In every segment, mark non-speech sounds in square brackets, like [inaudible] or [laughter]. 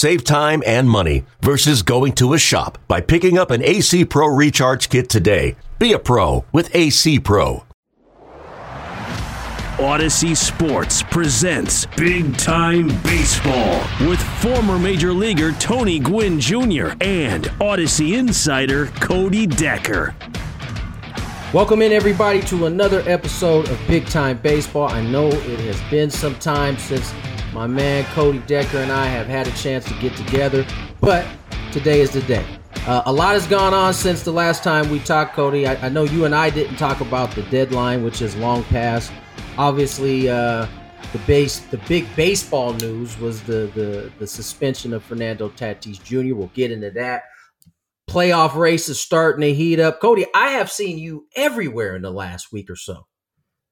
Save time and money versus going to a shop by picking up an AC Pro Recharge Kit today. Be a pro with AC Pro. Odyssey Sports presents Big Time Baseball with former Major Leaguer Tony Gwynn Jr. and Odyssey Insider Cody Decker. Welcome in, everybody, to another episode of Big Time Baseball. I know it has been some time since my man Cody Decker and I have had a chance to get together, but today is the day. Uh, a lot has gone on since the last time we talked, Cody. I, I, know you and I didn't talk about the deadline, which is long past. Obviously, uh, the base, the big baseball news was the the the suspension of Fernando Tatis Jr. We'll get into that. Playoff race is starting to heat up. Cody, I have seen you everywhere in the last week or so.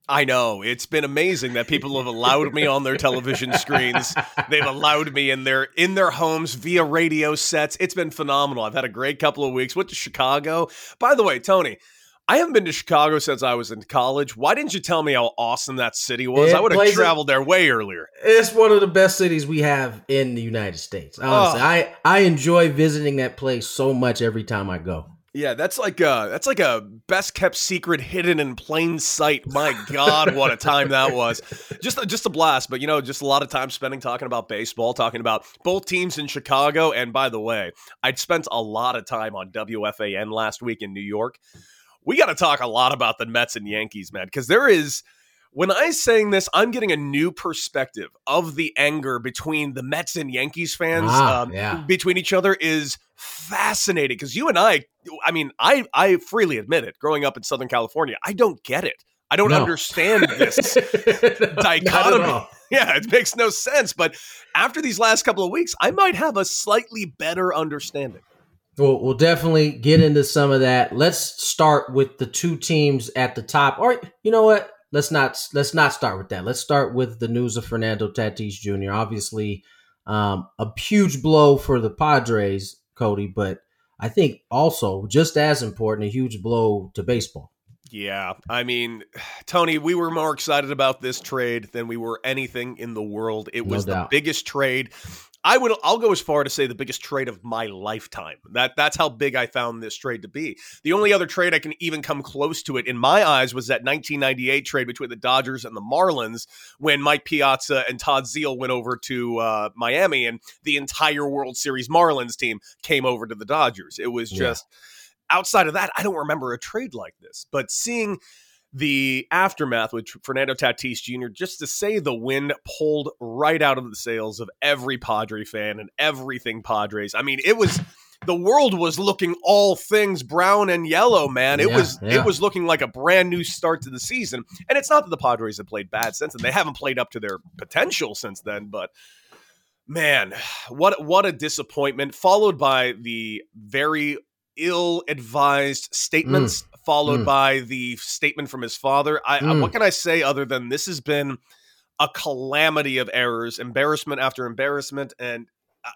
I know. It's been amazing that people have allowed me on their television screens. They've allowed me in their in their homes via radio sets. It's been phenomenal. I've had a great couple of weeks. Went to Chicago. By the way, Tony, I haven't been to Chicago since I was in college. Why didn't you tell me how awesome that city was? It I would have traveled there way earlier. It's one of the best cities we have in the United States. Honestly, oh. I I enjoy visiting that place so much every time I go. Yeah, that's like a that's like a best kept secret hidden in plain sight. My God, what a time that was! Just just a blast. But you know, just a lot of time spending talking about baseball, talking about both teams in Chicago. And by the way, I'd spent a lot of time on WFAN last week in New York. We got to talk a lot about the Mets and Yankees, man, because there is when I'm saying this, I'm getting a new perspective of the anger between the Mets and Yankees fans ah, um, yeah. between each other is fascinating because you and I, I mean, I I freely admit it. Growing up in Southern California, I don't get it. I don't no. understand this [laughs] dichotomy. [laughs] Yeah, it makes no sense. But after these last couple of weeks, I might have a slightly better understanding. Well, we'll definitely get into some of that. Let's start with the two teams at the top. Or you know what? Let's not let's not start with that. Let's start with the news of Fernando Tatis Jr. Obviously, um, a huge blow for the Padres, Cody, but I think also just as important, a huge blow to baseball. Yeah, I mean, [sighs] Tony, we were more excited about this trade than we were anything in the world. It was the biggest trade I would I'll go as far to say the biggest trade of my lifetime. That that's how big I found this trade to be. The only other trade I can even come close to it in my eyes was that 1998 trade between the Dodgers and the Marlins when Mike Piazza and Todd Zeile went over to uh, Miami and the entire World Series Marlins team came over to the Dodgers. It was just yeah. Outside of that, I don't remember a trade like this. But seeing the aftermath with Fernando Tatis Jr., just to say the wind pulled right out of the sails of every Padre fan and everything Padres. I mean, it was the world was looking all things brown and yellow, man. It yeah, was yeah. it was looking like a brand new start to the season. And it's not that the Padres have played bad since and They haven't played up to their potential since then, but man, [sighs] what what a disappointment followed by the very ill-advised statements mm followed mm. by the statement from his father. I, mm. I, what can I say other than this has been a calamity of errors, embarrassment after embarrassment, and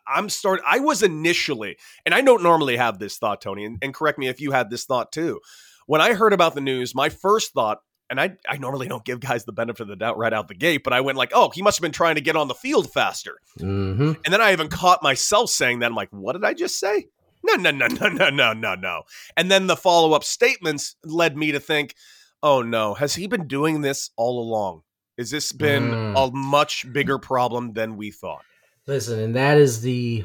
I'm starting. I was initially, and I don't normally have this thought, Tony, and, and correct me if you had this thought too. When I heard about the news, my first thought and I I normally don't give guys the benefit of the doubt right out the gate, but I went like, oh, he must have been trying to get on the field faster. Mm-hmm. And then I even caught myself saying that. I'm like, what did I just say? No, no, no, [laughs] no, no, no, no, no. And then the follow up statements led me to think, oh no, has he been doing this all along? Has this been mm. a much bigger problem than we thought? Listen, and that is the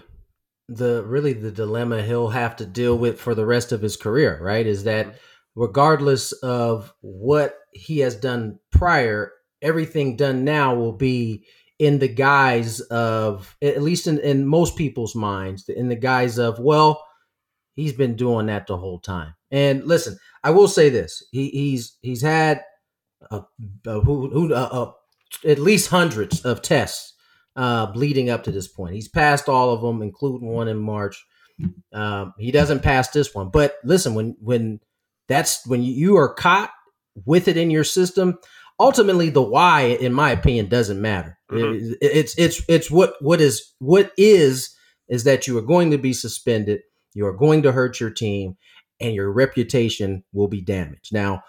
the really the dilemma he'll have to deal with for the rest of his career, right? Is that mm-hmm. regardless of what he has done prior, everything done now will be in the guise of at least in, in most people's minds, in the guise of, well, he's been doing that the whole time. And listen, I will say this: he, he's he's had a, a, who, who, a, at least hundreds of tests uh, leading up to this point. He's passed all of them, including one in March. Um, he doesn't pass this one, but listen, when when that's when you are caught with it in your system, ultimately the why, in my opinion, doesn't matter. Mm-hmm. It, it's it's it's what what is what is is that you are going to be suspended, you are going to hurt your team, and your reputation will be damaged. Now,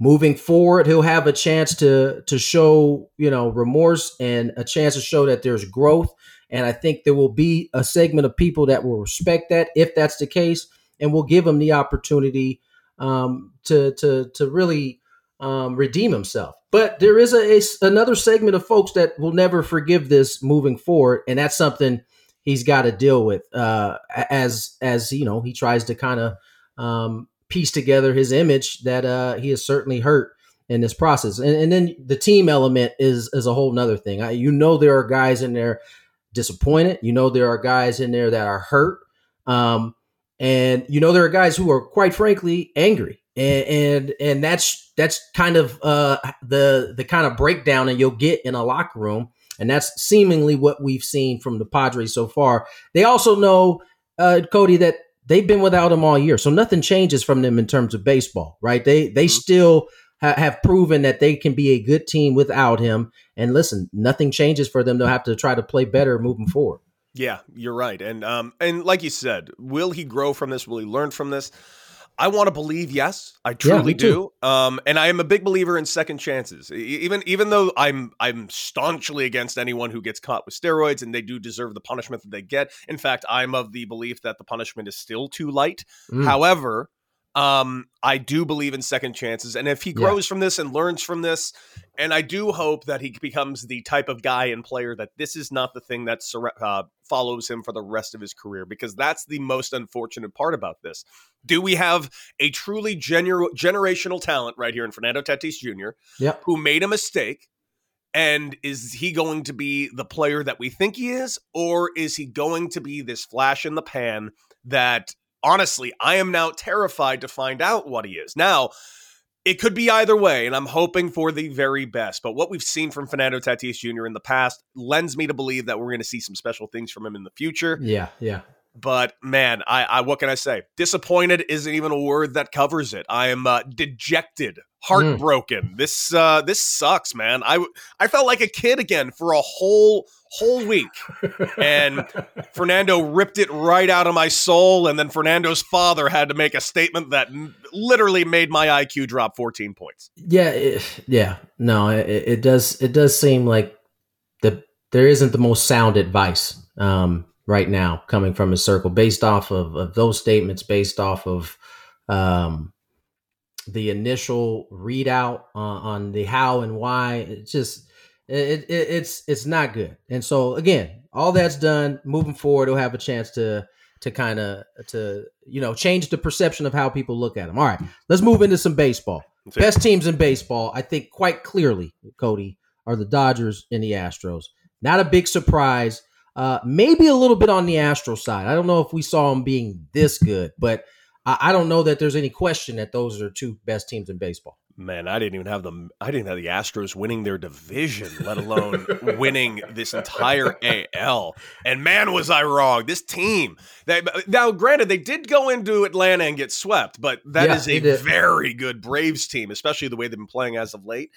moving forward he'll have a chance to to show you know remorse and a chance to show that there's growth and i think there will be a segment of people that will respect that if that's the case and will give him the opportunity um, to to to really um, redeem himself but there is a, a, another segment of folks that will never forgive this moving forward and that's something he's got to deal with uh, as as you know he tries to kind of um, piece together his image that uh, he has certainly hurt in this process. And, and then the team element is is a whole nother thing. I, you know, there are guys in there disappointed. You know, there are guys in there that are hurt. Um, and you know, there are guys who are quite frankly angry. And, and and that's that's kind of uh, the the kind of breakdown that you'll get in a locker room, and that's seemingly what we've seen from the Padres so far. They also know, uh, Cody, that they've been without him all year, so nothing changes from them in terms of baseball, right? They they mm-hmm. still ha- have proven that they can be a good team without him. And listen, nothing changes for them. They'll have to try to play better moving forward. Yeah, you're right, and um, and like you said, will he grow from this? Will he learn from this? I want to believe yes, I truly yeah, do. Um, and I am a big believer in second chances. Even even though I'm I'm staunchly against anyone who gets caught with steroids, and they do deserve the punishment that they get. In fact, I'm of the belief that the punishment is still too light. Mm. However, um, I do believe in second chances, and if he grows yeah. from this and learns from this, and I do hope that he becomes the type of guy and player that this is not the thing that uh, follows him for the rest of his career, because that's the most unfortunate part about this. Do we have a truly gener- generational talent right here in Fernando Tatis Jr., yep. who made a mistake? And is he going to be the player that we think he is, or is he going to be this flash in the pan that honestly, I am now terrified to find out what he is. Now, it could be either way, and I'm hoping for the very best. But what we've seen from Fernando Tatis Jr. in the past lends me to believe that we're going to see some special things from him in the future. Yeah, yeah. But man, I, I what can I say? Disappointed isn't even a word that covers it. I am uh, dejected, mm. heartbroken. Mm. This uh, this sucks, man. I I felt like a kid again for a whole whole week, and [laughs] Fernando ripped it right out of my soul. And then Fernando's father had to make a statement that literally made my IQ drop 14 points. Yeah, it, yeah, no, it, it does. It does seem like the there isn't the most sound advice. Um, right now coming from his circle based off of, of those statements, based off of um, the initial readout on, on the how and why. It's just it, it, it's it's not good. And so again, all that's done. Moving forward, he'll have a chance to to kind of to you know change the perception of how people look at him. All right, let's move into some baseball. Best teams in baseball, I think, quite clearly, Cody, are the Dodgers and the Astros. Not a big surprise. Uh, maybe a little bit on the Astro side. I don't know if we saw them being this good, but I, I don't know that there's any question that those are two best teams in baseball. Man, I didn't even have the I didn't have the Astros winning their division, let alone [laughs] winning this entire AL. And man, was I wrong. This team. They, now, granted, they did go into Atlanta and get swept, but that yeah, is a very good Braves team, especially the way they've been playing as of late.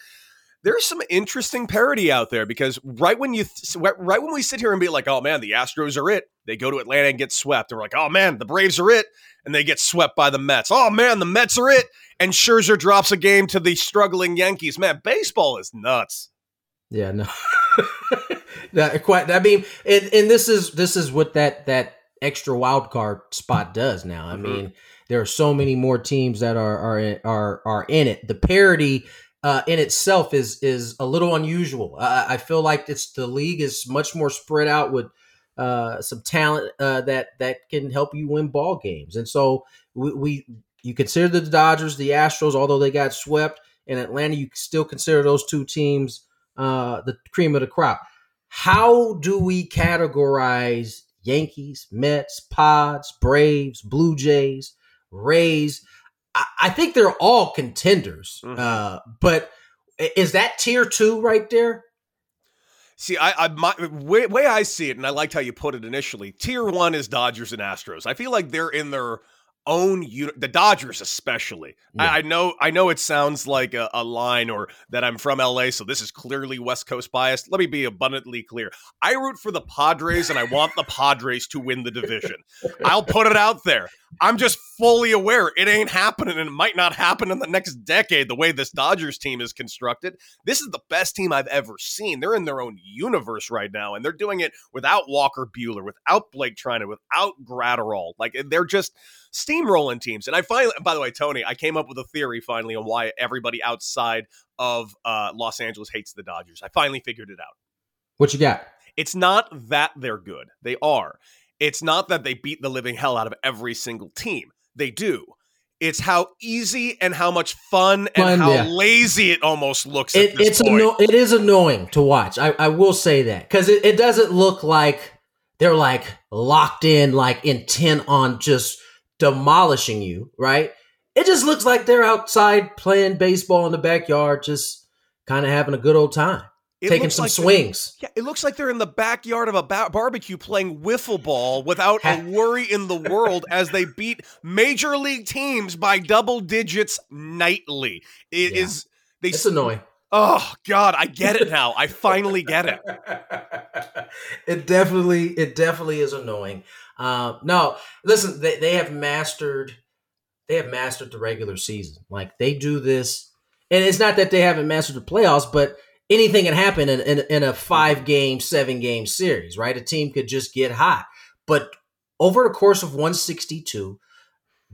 There's some interesting parity out there because right when you th- right when we sit here and be like, oh man, the Astros are it, they go to Atlanta and get swept. We're like, oh man, the Braves are it, and they get swept by the Mets. Oh man, the Mets are it, and Scherzer drops a game to the struggling Yankees. Man, baseball is nuts. Yeah, no, [laughs] that quite. I mean, and, and this is this is what that that extra wild card spot does now. I mm-hmm. mean, there are so many more teams that are are are are in it. The parity uh, in itself is is a little unusual. Uh, I feel like it's the league is much more spread out with uh, some talent uh, that that can help you win ball games. And so we, we you consider the Dodgers, the Astros, although they got swept in Atlanta, you still consider those two teams uh, the cream of the crop. How do we categorize Yankees, Mets, Pods, Braves, Blue Jays, Rays? I think they're all contenders. Mm-hmm. Uh, but is that tier two right there? See, I, I my way, way I see it, and I liked how you put it initially. Tier one is Dodgers and Astros. I feel like they're in their own unit, the Dodgers especially. Yeah. I, I, know, I know it sounds like a, a, line or that I'm from LA, so this is clearly West Coast biased. Let me be abundantly clear. I root for the Padres, and I want the Padres to win the division. I'll put it out there. I'm just fully aware it ain't happening, and it might not happen in the next decade. The way this Dodgers team is constructed, this is the best team I've ever seen. They're in their own universe right now, and they're doing it without Walker Buehler, without Blake Treinen, without Graterol. Like they're just steamrolling teams. And I finally, by the way, Tony, I came up with a theory finally on why everybody outside of uh, Los Angeles hates the Dodgers. I finally figured it out. What you got? It's not that they're good. They are. It's not that they beat the living hell out of every single team. They do. It's how easy and how much fun, fun and how yeah. lazy it almost looks. It, it's anno- it is annoying to watch. I, I will say that because it, it doesn't look like they're like locked in, like intent on just demolishing you, right? It just looks like they're outside playing baseball in the backyard, just kind of having a good old time. It taking some like swings. Yeah, it looks like they're in the backyard of a ba- barbecue playing wiffle ball without a worry in the world as they beat major league teams by double digits nightly. It yeah. is they. It's annoying. Oh God, I get it now. I finally get it. [laughs] it definitely, it definitely is annoying. Uh, no, listen, they, they have mastered they have mastered the regular season. Like they do this, and it's not that they haven't mastered the playoffs, but anything can happen in, in, in a five game, seven game series, right? A team could just get hot. But over the course of 162,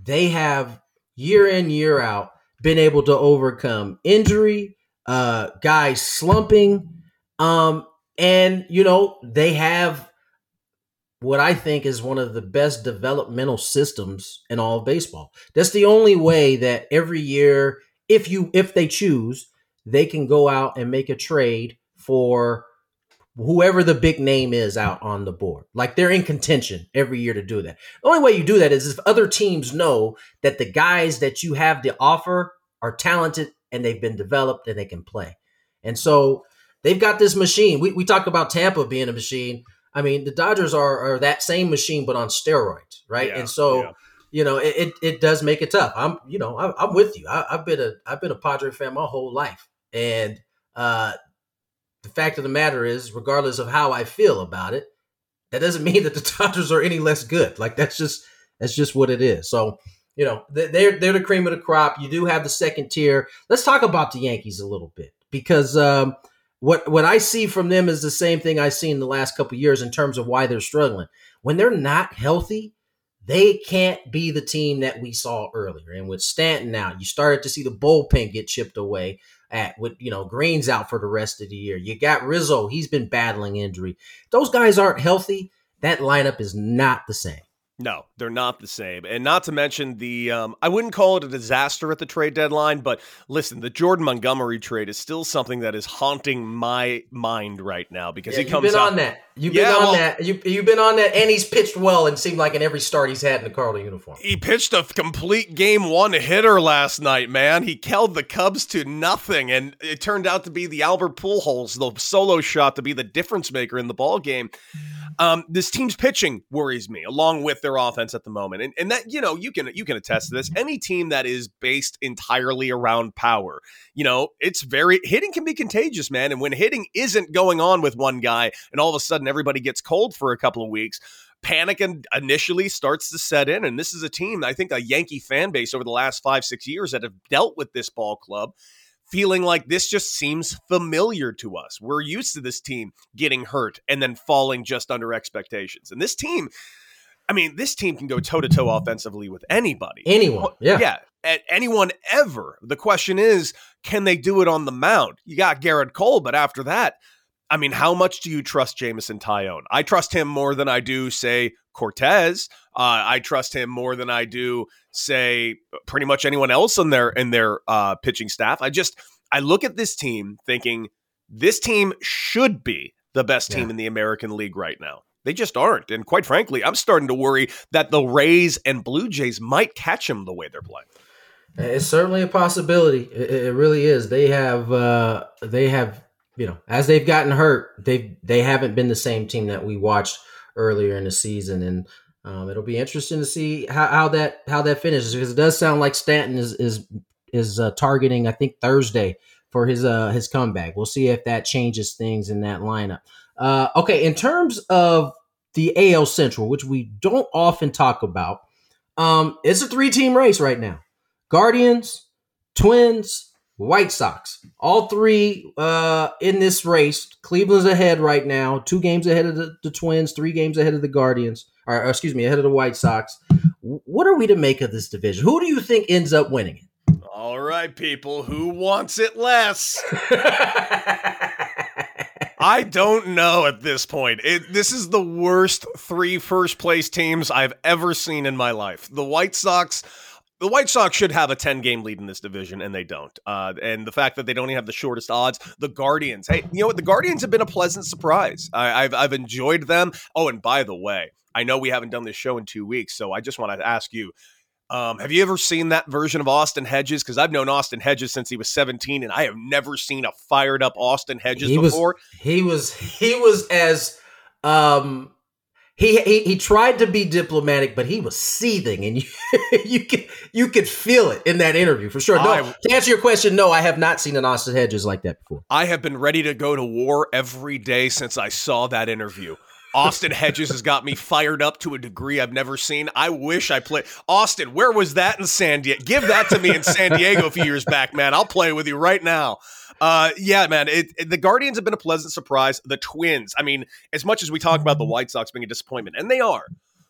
they have year in, year out been able to overcome injury, uh, guys slumping, um, and you know, they have what I think is one of the best developmental systems in all of baseball. That's the only way that every year, if you if they choose, they can go out and make a trade for whoever the big name is out on the board. Like they're in contention every year to do that. The only way you do that is if other teams know that the guys that you have to offer are talented and they've been developed and they can play. And so they've got this machine. We, we talk about Tampa being a machine. I mean, the Dodgers are, are that same machine, but on steroids, right? Yeah, and so, yeah. you know, it, it, it, does make it tough. I'm, you know, I, am with you. I, have been a I've been a Padre fan my whole life, and uh, the fact of the matter is, regardless of how I feel about it, that doesn't [laughs] mean that the Dodgers are any less good. Like that's just that's just what it is. So, you know, they're they're the cream of the crop. You do have the second tier. Let's talk about the Yankees a little bit because. Um, what what I see from them is the same thing I've seen the last couple years in terms of why they're struggling. When they're not healthy, they can't be the team that we saw earlier. And with Stanton now, you started to see the bullpen get chipped away at with you know Green's out for the rest of the year. You got Rizzo, he's been battling injury. Those guys aren't healthy. That lineup is not the same. No, they're not the same. And not to mention the um, I wouldn't call it a disaster at the trade deadline, but listen, the Jordan Montgomery trade is still something that is haunting my mind right now because yeah, he comes you've been out, on that. You've yeah, been on well, that. You, you've been on that, and he's pitched well and seemed like in every start he's had in the Cardinal uniform. He pitched a complete game one hitter last night, man. He killed the Cubs to nothing, and it turned out to be the Albert Pujols, the solo shot, to be the difference maker in the ball game. Um, this team's pitching worries me, along with their their offense at the moment. And, and that, you know, you can you can attest to this. Any team that is based entirely around power, you know, it's very hitting can be contagious, man. And when hitting isn't going on with one guy and all of a sudden everybody gets cold for a couple of weeks, panic and initially starts to set in. And this is a team, I think, a Yankee fan base over the last five, six years that have dealt with this ball club feeling like this just seems familiar to us. We're used to this team getting hurt and then falling just under expectations. And this team, I mean, this team can go toe to toe offensively with anybody. Anyone. Yeah. Yeah. At anyone ever. The question is, can they do it on the mound? You got Gerrit Cole, but after that, I mean, how much do you trust Jameson Taillon? I trust him more than I do, say, Cortes. Uh, I trust him more than I do, say, pretty much anyone else in their in their uh, pitching staff. I just I look at this team thinking this team should be the best team in the American League right now. They just aren't, and quite frankly, I'm starting to worry that the Rays and Blue Jays might catch them the way they're playing. It's certainly a possibility. It, it really is. They have uh, they have you know as they've gotten hurt, they they haven't been the same team that we watched earlier in the season, and um, it'll be interesting to see how, how that how that finishes because it does sound like Stanton is is is uh, targeting I think Thursday for his uh his comeback. We'll see if that changes things in that lineup. Uh, okay, in terms of the AL Central, which we don't often talk about, um, it's a three team race right now: Guardians, Twins, White Sox. All three uh, in this race. Cleveland's ahead right now, two games ahead of the, the Twins, three games ahead of the Guardians, or, or, excuse me, ahead of the White Sox. What are we to make of this division? Who do you think ends up winning it? All right, people. Who wants it less? [laughs] I don't know at this point. It, this is the worst three first place teams I've ever seen in my life. The White Sox the White Sox should have a 10 game lead in this division, and they don't. Uh, and the fact that they don't even have the shortest odds, the Guardians, hey, you know what? The Guardians have been a pleasant surprise. I, have I've enjoyed them. Oh, and by the way, I know we haven't done this show in two weeks, so I just want to ask you um, have you ever seen that version of Austin Hedges? Because I've known Austin Hedges since he was 17, and I have never seen a fired up Austin Hedges he before. Was, he was he was as um he, he he tried to be diplomatic, but he was seething, and [laughs] you you could you could feel it in that interview for sure. No, I, to answer your question, no, I have not seen an Austin Hedges like that before. I have been ready to go to war every day since I saw that interview. Austin Hedges has got me fired up to a degree I've never seen. I wish I played Austin. Where was that in San Diego? Give that to me in San Diego a few years back, man. I'll play with you right now. Uh, yeah, man. It, it, the Guardians have been a pleasant surprise. The Twins. I mean, as much as we talk about the White Sox being a disappointment, and they are,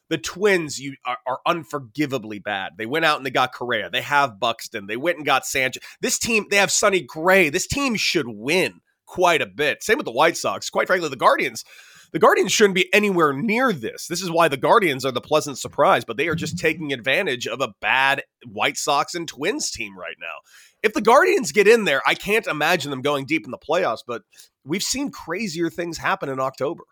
the Twins you are, are, unforgivably bad. They went out and they got Correa. They have Buxton. They went and got Sanchez. This team, they have Sonny Gray. This team should win quite a bit. Same with the White Sox. Quite frankly, the Guardians. The Guardians shouldn't be anywhere near this. This is why the Guardians are the pleasant surprise, but they are just taking advantage of a bad White Sox and Twins team right now if the Guardians get in there, I can't imagine them going deep in the playoffs, but we've seen crazier things happen in October.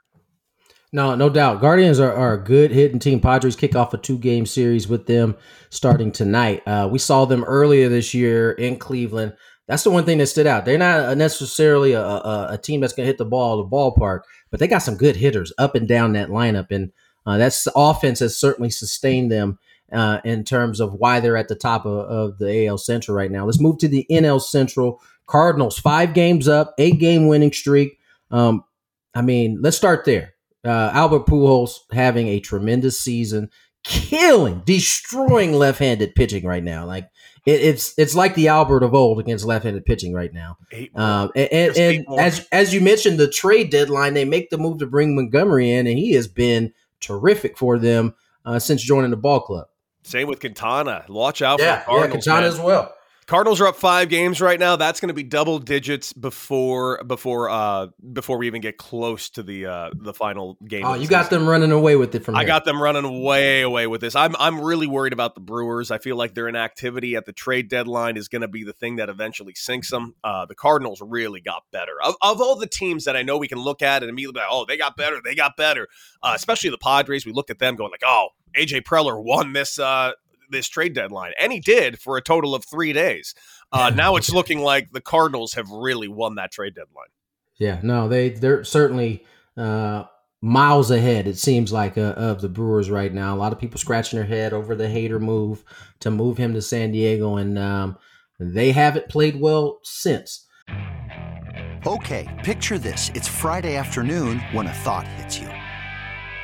No, no doubt. Guardians are, are a good hitting team. Padres kick off a two game series with them starting tonight. Uh, we saw them earlier this year in Cleveland. That's the one thing that stood out. They're not necessarily a, a, a team that's going to hit the ball the ballpark, but they got some good hitters up and down that lineup. And uh, that's offense has certainly sustained them uh, in terms of why they're at the top of, of, the AL Central right now. Let's move to the NL Central. Cardinals, five games up, eight game winning streak. Um, I mean, let's start there. Uh, Albert Pujols having a tremendous season, killing, destroying left-handed pitching right now. Like it, it's it's like the Albert of old against left-handed pitching right now. Um, and, and, and as as you mentioned, the trade deadline, they make the move to bring Montgomery in, and he has been terrific for them uh, since joining the ball club. Same with Quintana. Watch out yeah, for Cardinals. Yeah, Quintana man. as well. Cardinals are up five games right now. That's going to be double digits before before uh before we even get close to the uh the final game. Oh, you got them running away with it from. I got them running way away with this. I'm I'm really worried about the Brewers. I feel like their inactivity at the trade deadline is going to be the thing that eventually sinks them. Uh, the Cardinals really got better. Of, of all the teams that I know we can look at and immediately, like, oh, they got better. They got better. Uh, especially the Padres. We looked at them going like, oh, AJ Preller won this uh, this trade deadline, and he did for a total of three days. Uh, now it's [laughs] looking like the Cardinals have really won that trade deadline. Yeah, no, they they're certainly uh, miles ahead. It seems like uh, of the Brewers right now. A lot of people scratching their head over the Hader move to move him to San Diego, and um, they haven't played well since. Okay, picture this: it's Friday afternoon when a thought hits you.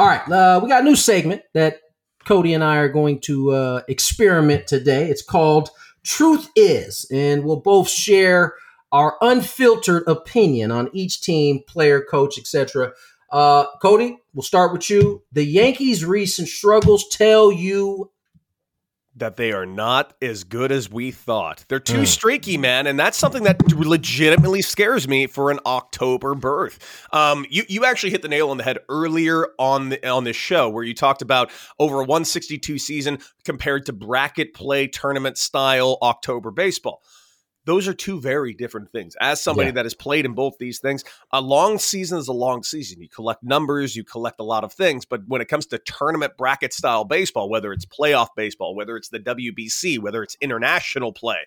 All right, uh, we got a new segment that Cody and I are going to uh, experiment today. It's called Truth Is, and we'll both share our unfiltered opinion on each team, player, coach, etc. Uh, Cody, we'll start with you. The Yankees' recent struggles tell you that they are not as good as we thought. They're too mm. streaky, man, and that's something that legitimately scares me for an October birth. Um, you you actually hit the nail on the head earlier on the, on this show where you talked about over a 162 season compared to bracket play tournament style October baseball those are two very different things. As somebody yeah. that has played in both these things, a long season is a long season. You collect numbers, you collect a lot of things. But when it comes to tournament bracket style baseball, whether it's playoff baseball, whether it's the WBC, whether it's international play,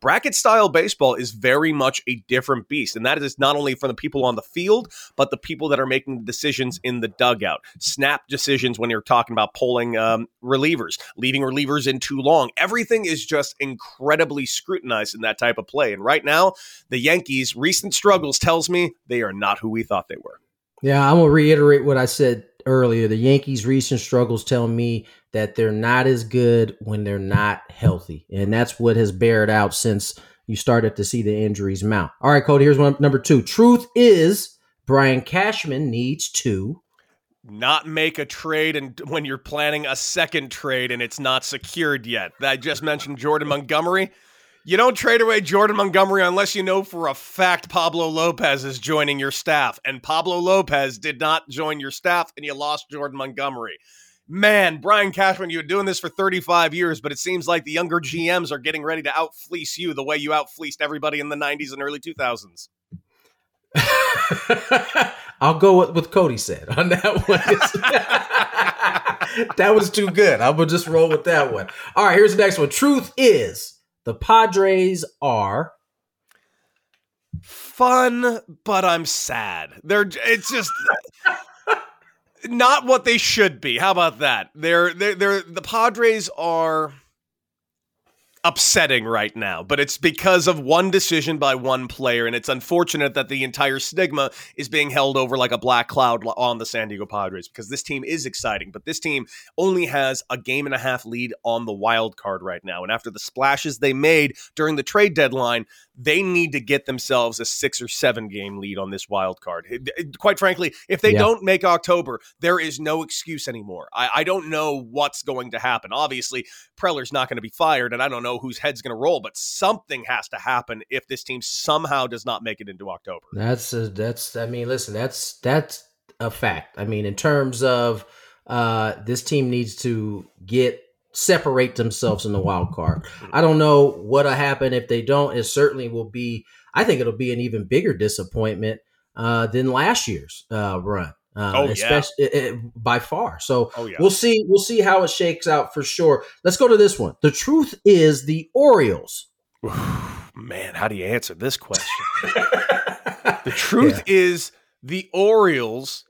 bracket style baseball is very much a different beast. And that is not only for the people on the field, but the people that are making decisions in the dugout. Snap decisions when you're talking about pulling um, relievers, leaving relievers in too long. Everything is just incredibly scrutinized in that type of play. And right now, the Yankees' recent struggles tells me they are not who we thought they were. Yeah, I'm gonna reiterate what I said earlier. The Yankees' recent struggles tell me that they're not as good when they're not healthy. And that's what has bared out since you started to see the injuries mount. All right, Cody, here's one number two. Truth is Brian Cashman needs to not make a trade and when you're planning a second trade and it's not secured yet. I just mentioned Jordan Montgomery. You don't trade away Jordan Montgomery unless you know for a fact Pablo Lopez is joining your staff. And Pablo Lopez did not join your staff, and you lost Jordan Montgomery man, Brian Cashman, you're doing this for 35 years, but it seems like the younger GMs are getting ready to outfleece you the way you outfleeced everybody in the 90s and early 2000s. [laughs] I'll go with what Cody said on that one. [laughs] that was too good. I will just roll with that one. All right, here's the next one. Truth is the Padres are fun, but I'm sad. They're it's just [laughs] not what they should be. How about that? They're they're, they're the Padres are upsetting right now, but it's because of one decision by one player, and it's unfortunate that the entire stigma is being held over like a black cloud on the San Diego Padres because this team is exciting, but this team only has a game and a half lead on the wild card right now. And after the splashes they made during the trade deadline, they need to get themselves a six or seven game lead on this wild card. Quite frankly, if they yeah. don't make October, there is no excuse anymore. I, I don't know what's going to happen. Obviously, Preller's not going to be fired, and I don't know whose head's going to roll, but something has to happen if this team somehow does not make it into October. That's a, that's. I mean, listen, that's that's a fact. I mean, in terms of uh, this team needs to get separate themselves in the wild card. Mm-hmm. I don't know what'll happen if they don't. It certainly will be. I think it'll be an even bigger disappointment uh, than last year's uh, run. Uh, oh, yeah. it, it, by far. So oh, yeah. we'll see. We'll see how it shakes out for sure. Let's go to this one. The truth is, the Orioles. [sighs] Man, how do you answer this question? [laughs] the truth yeah. is, the Orioles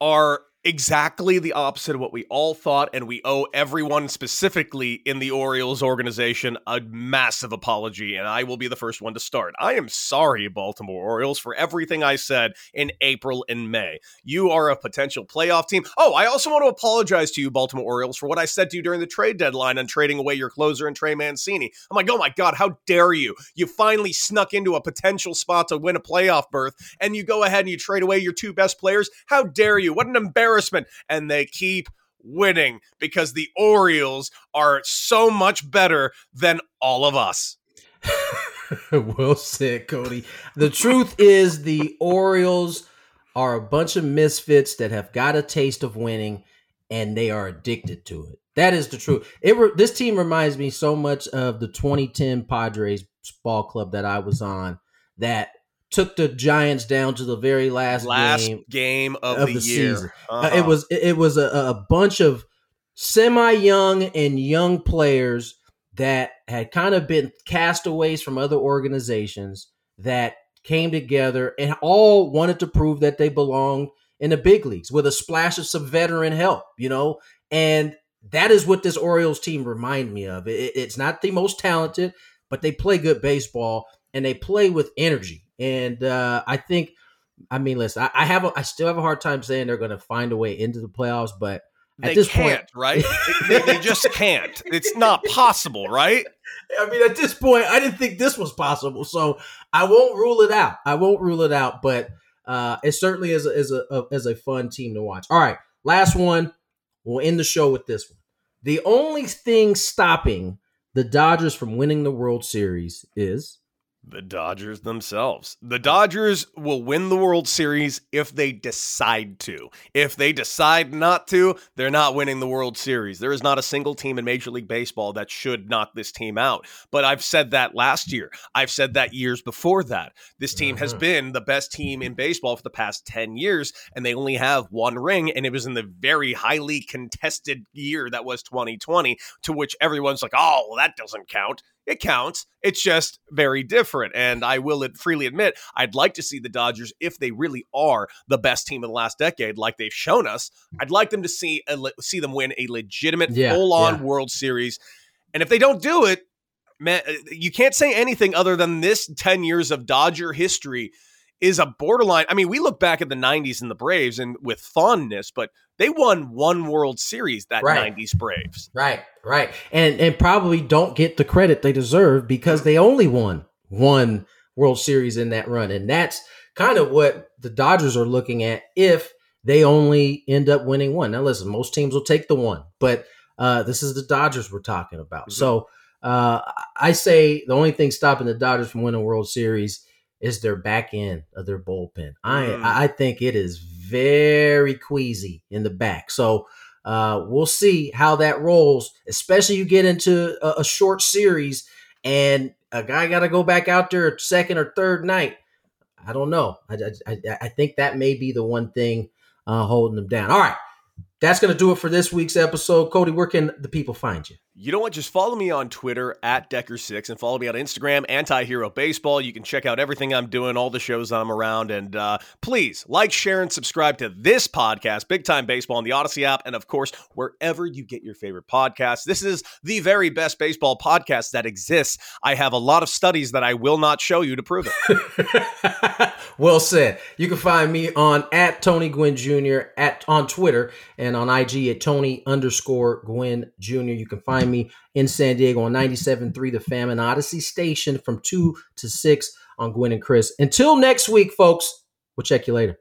are exactly the opposite of what we all thought, and we owe everyone specifically in the Orioles organization a massive apology, and I will be the first one to start. I am sorry, Baltimore Orioles, for everything I said in April and May. You are a potential playoff team. Oh, I also want to apologize to you, Baltimore Orioles, for what I said to you during the trade deadline on trading away your closer and Trey Mancini. I'm like, oh my God, how dare you? You finally snuck into a potential spot to win a playoff berth, and you go ahead and you trade away your two best players. How dare you? What an embarrassment embarrassment. And they keep winning because the Orioles are so much better than all of us. [laughs] well said, Cody. The truth is, the Orioles are a bunch of misfits that have got a taste of winning and they are addicted to it. That is the truth. It re- this team reminds me so much of the 2010 Padres ball club that I was on that took the Giants down to the very last, last game, game of, of the, the season. Uh-huh. Uh, it was it was a, a bunch of semi young and young players that had kind of been castaways from other organizations that came together and all wanted to prove that they belonged in the big leagues with a splash of some veteran help, you know, and that is what this Orioles team remind me of. It, it's not the most talented, but they play good baseball and they play with energy. And uh, I think, I mean, listen, I, I have, a, I still have a hard time saying they're going to find a way into the playoffs, but at they this can't, point, right? they, they, just can't. It's [laughs] not possible, right? I mean, at this point, I didn't think this was possible, so I won't rule it out. I won't rule it out, but uh, it certainly is a, is a, a is a fun team to watch. All right, last one. We'll end the show with this one. The only thing stopping the Dodgers from winning the World Series is the Dodgers themselves. The Dodgers will win the World Series if they decide to. If they decide not to, they're not winning the World Series. There is not a single team in Major League Baseball that should knock this team out. But I've said that last year. I've said that years before that. This team has mm-hmm. been the best team in baseball for the past 10 years, and they only have one ring, and it was in the very highly contested year that was 2020, to which everyone's like, oh, well, that doesn't count it counts. It's just very different. And I will freely admit, I'd like to see the Dodgers, if they really are the best team in the last decade, like they've shown us, I'd like them to see a, see them win a legitimate yeah, full on yeah. World Series. And if they don't do it, man, uh, you can't say anything other than this 10 years of Dodger history is a borderline. I mean, we look back at the 90s and the Braves and with fondness, but they won one World Series that right. 90s Braves. Right, right. And and probably don't get the credit they deserve because they only won one World Series in that run. And that's kind of what the Dodgers are looking at if they only end up winning one. Now listen, most teams will take the one, but uh, this is the Dodgers we're talking about. Mm-hmm. So uh, I say the only thing stopping the Dodgers from winning World Series is their back end of their bullpen. Mm. I I think it is very queasy in the back. So uh, we'll see how that rolls. Especially you get into a, a short series and a guy got to go back out there second or third night. I don't know. I, I, I think that may be the one thing uh, holding them down. All right, that's going to do it for this week's episode. Cody, where can the people find you? You know what? Just follow me on Twitter at Decker6 and follow me on Instagram, Anti Hero Baseball. You can check out everything I'm doing, all the shows I'm around. And uh, please like, share, and subscribe to this podcast, Big Time Baseball, on the Odyssey app. And of course, wherever you get your favorite podcasts. This is the very best baseball podcast that exists. I have a lot of studies that I will not show you to prove it. [laughs] well said. You can find me on at Tony Gwynn Jr. at on Twitter and on IG at Tony underscore Gwynn Jr. You can find me in San Diego on 97.3 The Fan and Audacy Station from 2 to 6 on Gwynn and Chris. Until next week, folks, we'll check you later.